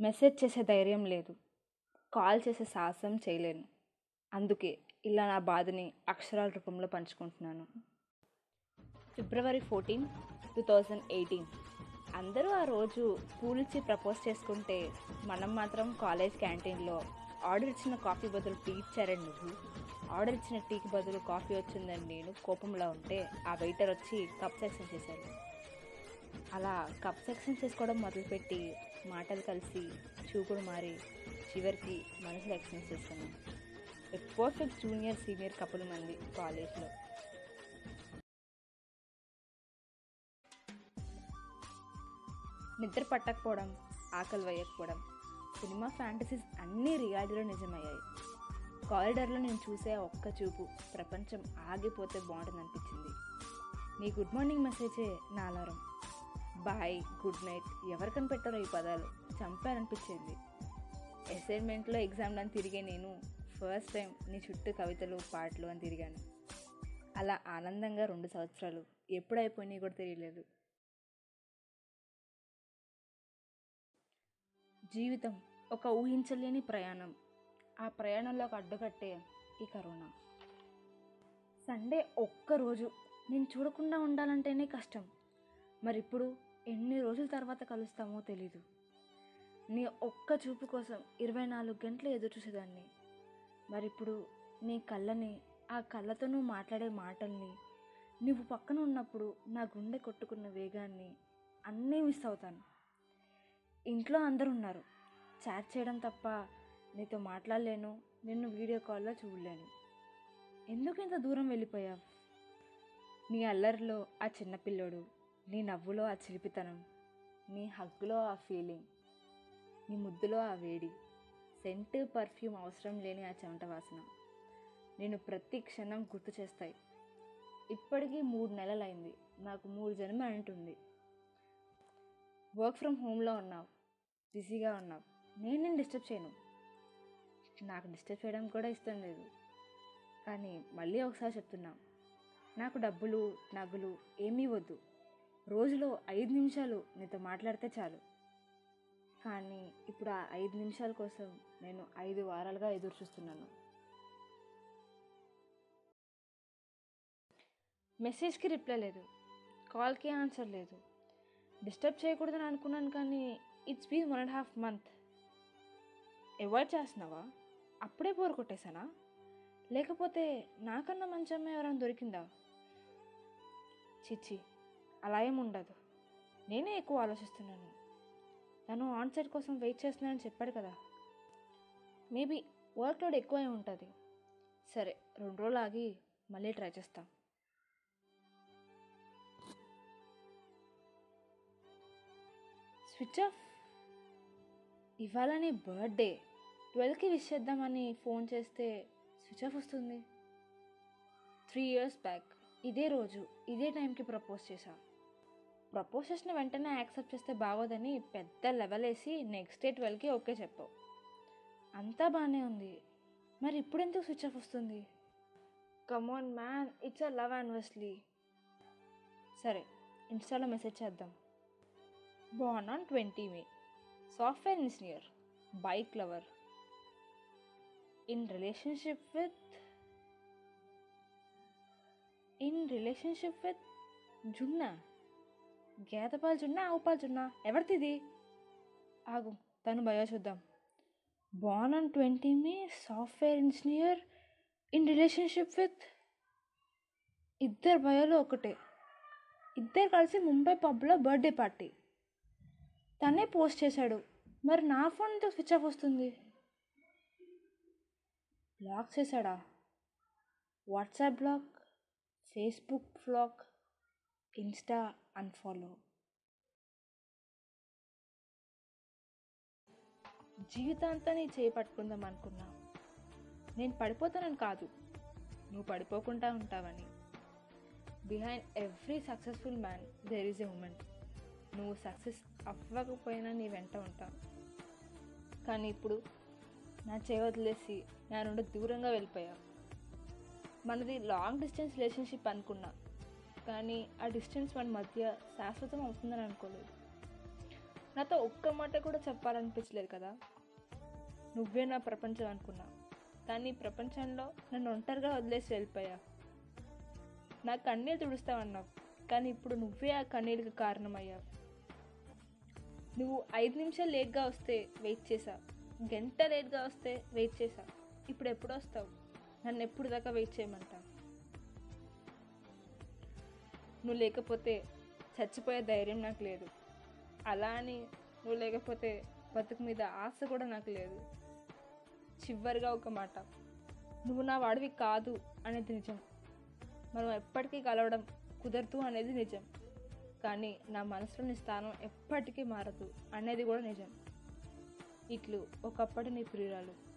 Message చేసే ధైర్యం లేదు. కాల్ చేసే సాహసం చేయలేను. అందుకే ఇలా నా బాధని అక్షరాల రూపంలో పంచుకుంటున్నాను. February fourteen two thousand eighteen. అందరూ ఆ రోజు స్కూల్ ఇచ్చి ప్రపోజ్ చేసుకుంటే మనం మాత్రం కాలేజ్ క్యాంటీన్లో ఆర్డర్ ఇచ్చిన కాఫీ బదులు టీ ఇచ్చారని నువ్వు? ఆర్డర్ ఇచ్చిన టీకి బదులు కాఫీ వచ్చిందని నేను కోపంలో ఉంటే ఆ వెయిటర్ వచ్చి కప్ సెక్షన్ చేశారు. అలా కప్ సెక్షన్ చేసుకోవడం మొదలుపెట్టి మాటలు కలిసి చూపుడు మారి చివరికి మనసులు ఎక్స్చేంజ్ చేసుకున్నాం పర్ఫెక్ట్ జూనియర్ సీనియర్ కపుల్ మంది కాలేజ్లో. నిద్ర పట్టకపోవడం ఆకలి వేయకపోవడం సినిమా ఫ్యాంటసీస్ అన్నీ రియాలిటీలో నిజమయ్యాయి. కారిడర్లో నేను చూసే ఒక్క చూపు ప్రపంచం ఆగిపోతే బాగుంటుంది అనిపించింది నీ గుడ్ మార్నింగ్ మెసేజే నా అలారం. Bye good night. ఎవరు కనిపెట్టారో ఈ పదాలు? చంపారనిపించింది. అసైన్మెంట్లో ఎగ్జామ్లు అని తిరిగే నేను ఫస్ట్ టైం నీ చుట్టూ కవితలు పాటలు అని తిరిగాను. అలా ఆనందంగా రెండు సంవత్సరాలు. ఎప్పుడు అయిపోయినాయి కూడా తెలియలేదు. జీవితం ఒక ఊహించలేని ప్రయాణం. ఆ ప్రయాణంలో ఒక అడ్డుకట్టే ఈ కరోనా. సండే ఒక్కరోజు. నేను చూడకుండా ఉండాలంటేనే కష్టం. మరి ఇప్పుడు ఎన్ని రోజుల తర్వాత కలుస్తామో తెలీదు. నీ ఒక్క చూపు కోసం ఇరవై నాలుగు గంటలు ఎదురు చూసేదాన్ని. మరి ఇప్పుడు నీ కళ్ళని ఆ కళ్ళతో నువ్వు మాట్లాడే మాటల్ని నువ్వు పక్కన ఉన్నప్పుడు నా గుండె కొట్టుకున్న వేగాన్ని అన్నీ మిస్ అవుతాను. ఇంట్లో అందరు ఉన్నారు. చాట్ చేయడం తప్ప నీతో మాట్లాడలేను. నిన్ను వీడియో కాల్లో చూడలేను. ఎందుకు ఇంత దూరం వెళ్ళిపోయావు? నీ అల్లరిలో ఆ చిన్నపిల్లోడు నీ నవ్వులో ఆ చిలిపితనం నీ హగ్గులో ఆ ఫీలింగ్ నీ ముద్దులో ఆ వేడి. సెంట్ పర్ఫ్యూమ్ అవసరం లేని ఆ చెమట వాసన నేను ప్రతి క్షణం గుర్తు చేస్తాయి. ఇప్పటికీ మూడు నెలలైంది నాకు మూడు జన్మ అంటుంది. వర్క్ ఫ్రమ్ హోమ్లో ఉన్నావు బిజీగా ఉన్నావు. నేను నేను డిస్టర్బ్ చేయను. నాకు డిస్టర్బ్ చేయడం కూడా ఇష్టం లేదు. కానీ మళ్ళీ ఒకసారి చెప్తున్నా నాకు డబ్బులు నగులు ఏమీ వద్దు. రోజులో ఐదు నిమిషాలు నీతో మాట్లాడితే చాలు. కానీ ఇప్పుడు ఆ ఐదు నిమిషాల కోసం నేను ఐదు వారాలుగా ఎదురు చూస్తున్నాను. మెసేజ్కి రిప్లై లేదు. కాల్కి ఆన్సర్ లేదు. డిస్టర్బ్ చేయకూడదని అనుకున్నాను కానీ it's been one and half month. Avoid చేస్తున్నావా? అప్పుడే బోర్ కొట్టేశానా? లేకపోతే నాకన్నా మంచి అమ్మాయి ఎవరైనా దొరికిందా? చిచ్చి అలా ఏం ఉండదు. నేనే ఎక్కువ ఆలోచిస్తున్నాను. తను ఆన్సైట్ కోసం వెయిట్ చేస్తున్నానని చెప్పాడు కదా. మేబీ వర్క్ లోడ్ ఎక్కువై ఉంటుంది. సరే రెండు రోజులు ఆగి మళ్ళీ ట్రై చేస్తాం. Switch off? ఇవాళనే బర్త్డే. ట్వెల్వ్కి విష్ చేద్దామని ఫోన్ చేస్తే స్విచ్ ఆఫ్ వస్తుంది. Three years back. ఇదే రోజు ఇదే టైంకి ప్రపోజ్ చేశాను ప్రపోజ్ చేసిన వెంటనే యాక్సెప్ట్ చేస్తే బాగోదని పెద్ద లెవెల్ వేసి నెక్స్ట్ డే ట్వెల్వ్కి ఓకే చెప్పావు. అంతా బాగానే ఉంది. మరి ఇప్పుడు ఎందుకు స్విచ్ ఆఫ్ వస్తుంది? Come on man it's a love anniversary సరే ఇన్స్టాలో మెసేజ్ చేద్దాం. Born on 20 May. Software engineer, bike lover. In relationship with in relationship with జున్నా గేదపాలు జున్నా ఆవుపాలు చున్నా ఎవరిది ఆగు తను బయో చూద్దాం. Born on twenty me software engineer in relationship with ఇద్దరు బయోలో ఒకటే. ఇద్దరు కలిసి ముంబై పబ్లో బర్త్డే పార్టీ. తనే పోస్ట్ చేశాడు. మరి నా ఫోన్ ఎందుకు స్విచ్ ఆఫ్ వస్తుంది? బ్లాక్ చేశాడా? WhatsApp block? Facebook block? Insta unfollow. జీవితాంతా నీ చేయి అనుకున్నా. నేను పడిపోతానని కాదు. నువ్వు పడిపోకుండా ఉంటావని. Behind every successful man there is a woman. నువ్వు సక్సెస్ అవ్వకపోయినా నీ వెంట ఉంటా. కానీ ఇప్పుడు నా చేయి వదిలేసి నా నుండి దూరంగా వెళ్ళిపోయావు మనది లాంగ్ డిస్టెన్స్ రిలేషన్షిప్ అనుకున్నా. కానీ ఆ డిస్టెన్స్ మన మధ్య శాశ్వతం అవుతుందని అనుకోలేదు. నాతో ఒక్క మాట కూడా చెప్పాలనిపించలేదు కదా? నువ్వే నా ప్రపంచం అనుకున్నా. కానీ ప్రపంచంలో నన్ను ఒంటరిగా వదిలేసి వెళ్ళిపోయా. నా కన్నీళ్ళు తుడుస్తావన్నావు కానీ ఇప్పుడు నువ్వే ఆ కన్నీళ్ళకి కారణమయ్యావు. నువ్వు ఐదు నిమిషాలు లేట్గా వస్తే వెయిట్ చేసా గంట లేట్గా వస్తే వెయిట్ చేసా ఇప్పుడు ఎప్పుడు వస్తావు నన్ను ఎప్పుడు దాకా వెయిట్ చేయమంటావు? నువ్వు లేకపోతే చచ్చిపోయే ధైర్యం నాకు లేదు. అలా అని నువ్వు లేకపోతే బతుకు మీద ఆశ కూడా నాకు లేదు. చివరిగా ఒక మాట. నువ్వు నా వాడివి కాదు అనేది నిజం. మనం ఎప్పటికీ కలవడం కుదరదు అనేది నిజం. కానీ నా మనసులోని స్థానం ఎప్పటికీ మారదు అనేది కూడా నిజం. ఇట్లు ఒకప్పటి నీ ప్రియురాలు.